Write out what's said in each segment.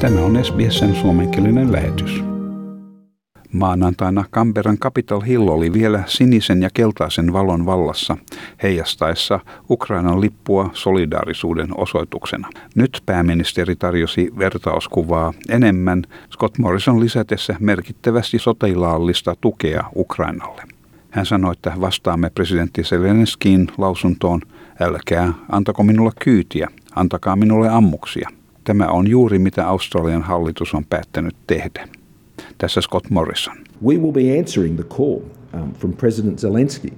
Tämä on SBSn suomenkielinen lähetys. Maanantaina Kamperan Capitol Hill oli vielä sinisen ja keltaisen valon vallassa, heijastaessa Ukrainan lippua solidaarisuuden osoituksena. Nyt pääministeri tarjosi vertauskuvaa enemmän Scott Morrison lisätessä merkittävästi sotilaallista tukea Ukrainalle. Hän sanoi, että vastaamme presidentti Zelenskiin lausuntoon, älkää antako minulle kyytiä, antakaa minulle ammuksia. Tämä on juuri mitä Australian hallitus on päättänyt tehdä. Tässä Scott Morrison. We will be answering the call um, from President Zelensky.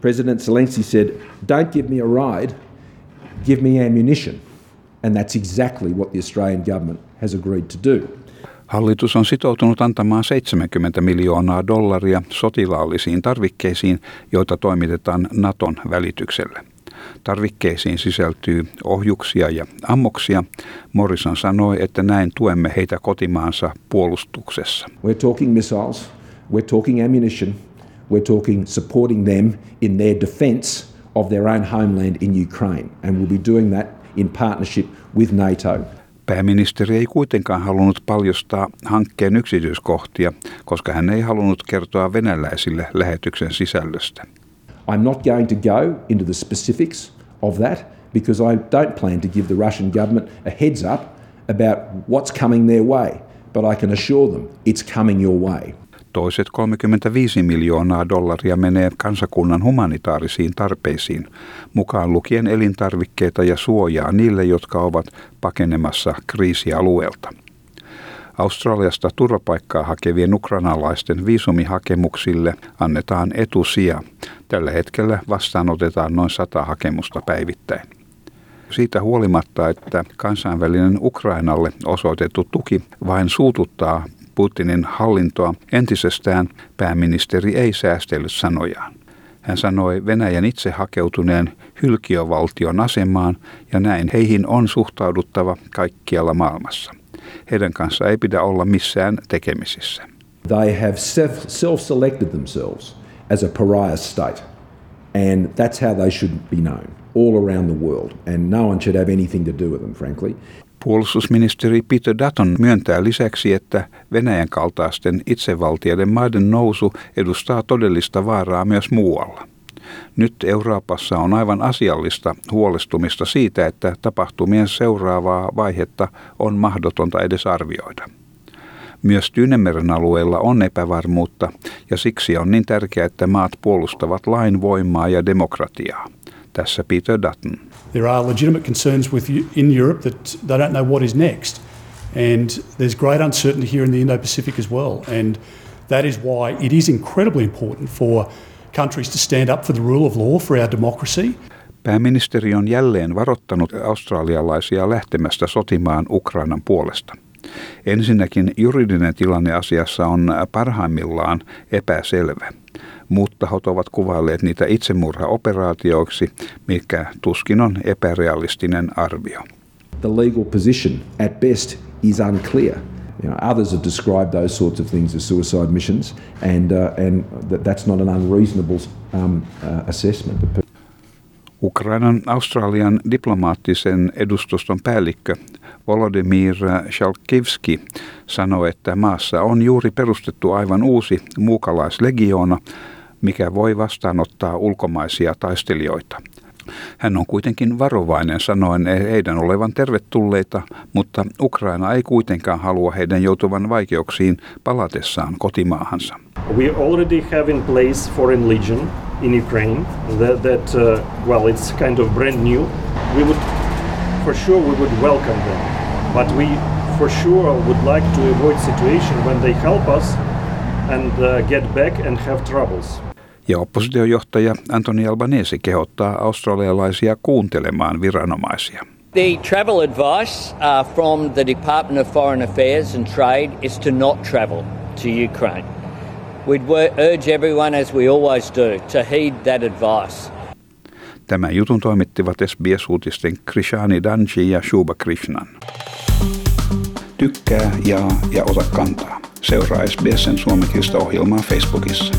President Zelensky said, Don't give me a ride, give me ammunition. And that's exactly what the Australian government has agreed to do. Hallitus on sitoutunut antamaan 70 miljoonaa dollaria sotilaallisiin tarvikkeisiin, joita toimitetaan Naton välityksellä. Tarvikkeisiin sisältyy ohjuksia ja ammoksia. Morrison sanoi, että näin tuemme heitä kotimaansa puolustuksessa. We're talking missiles, we're talking ammunition, we're talking supporting them in their defense of their own homeland in Ukraine. And we'll be doing that in partnership with NATO. Pääministeri ei kuitenkaan halunnut paljostaa hankkeen yksityiskohtia, koska hän ei halunnut kertoa venäläisille lähetyksen sisällöstä. I'm not going to go into the specifics of that because I don't plan to give the Russian government a heads up about what's coming their way, but I can assure them it's coming your way. Toiset 35 miljoonaa dollaria menee kansakunnan humanitaarisiin tarpeisiin, mukaan lukien elintarvikkeita ja suojaa niille, jotka ovat pakenemassa kriisialueelta. Australiasta turvapaikkaa hakevien ukrainalaisten viisumihakemuksille annetaan etusija. Tällä hetkellä vastaanotetaan noin 100 hakemusta päivittäin. Siitä huolimatta, että kansainvälinen Ukrainalle osoitettu tuki vain suututtaa Putinin hallintoa entisestään, pääministeri ei säästellyt sanojaan. Hän sanoi Venäjän itse hakeutuneen hylkiövaltion asemaan ja näin heihin on suhtauduttava kaikkialla maailmassa. Heidän kanssa ei pidä olla missään tekemisissä. They have self-selected themselves as a pariah state and that's how they should be known all around the world and no one should have anything to do with them frankly. Puolustusministeri Peter Dutton myöntää lisäksi, että Venäjän kaltaisten itsevaltioiden maiden nousu edustaa todellista vaaraa myös muualla. Nyt Euroopassa on aivan asiallista huolestumista siitä, että tapahtumien seuraavaa vaihetta on mahdotonta edes arvioida. Myös Tyynemeren alueella on epävarmuutta ja siksi on niin tärkeää, että maat puolustavat lain voimaa ja demokratiaa. Tässä Peter Dutton. There are legitimate concerns with, in Europe that they don't know what is next. And there's great uncertainty here in the Indo-Pacific as well. And that is why it is incredibly important for countries to stand up for the rule of law, for our democracy. Pääministeri on jälleen varoittanut australialaisia lähtemästä sotimaan Ukrainan puolesta. Ensinnäkin juridinen tilanne asiassa on parhaimmillaan epäselvä. Muut tahot ovat kuvailleet niitä itsemurhaoperaatioiksi, mikä tuskin on epärealistinen arvio. The legal position at best is unclear. You know, others have described those sorts of things as suicide missions, and uh, and that, that's not an unreasonable um, uh, assessment. Ukrainan Australian diplomaattisen edustuston päällikkö Volodymyr Shalkivski sanoi, että maassa on juuri perustettu aivan uusi muukalaislegioona, mikä voi vastaanottaa ulkomaisia taistelijoita. Hän on kuitenkin varovainen sanoen heidän olevan tervetulleita, mutta Ukraina ei kuitenkaan halua heidän joutuvan vaikeuksiin palatessaan kotimaahansa. We already have in place foreign legion in Ukraine that, that uh, well it's kind of brand new. We would for sure we would welcome them, but we for sure would like to avoid situation when they help us and uh, get back and have troubles. Ja oppositiojohtaja Antoni Albanese kehottaa australialaisia kuuntelemaan viranomaisia. The travel advice uh, from the Department of Foreign Affairs and Trade is to not travel to Ukraine. We'd urge everyone, as we always do, to heed that advice. Tämän jutun toimittivat SBS-uutisten Krishani Danji ja Shuba Krishnan. Tykkää, jaa ja ota kantaa. Seuraa SBSn suomenkielistä ohjelmaa Facebookissa.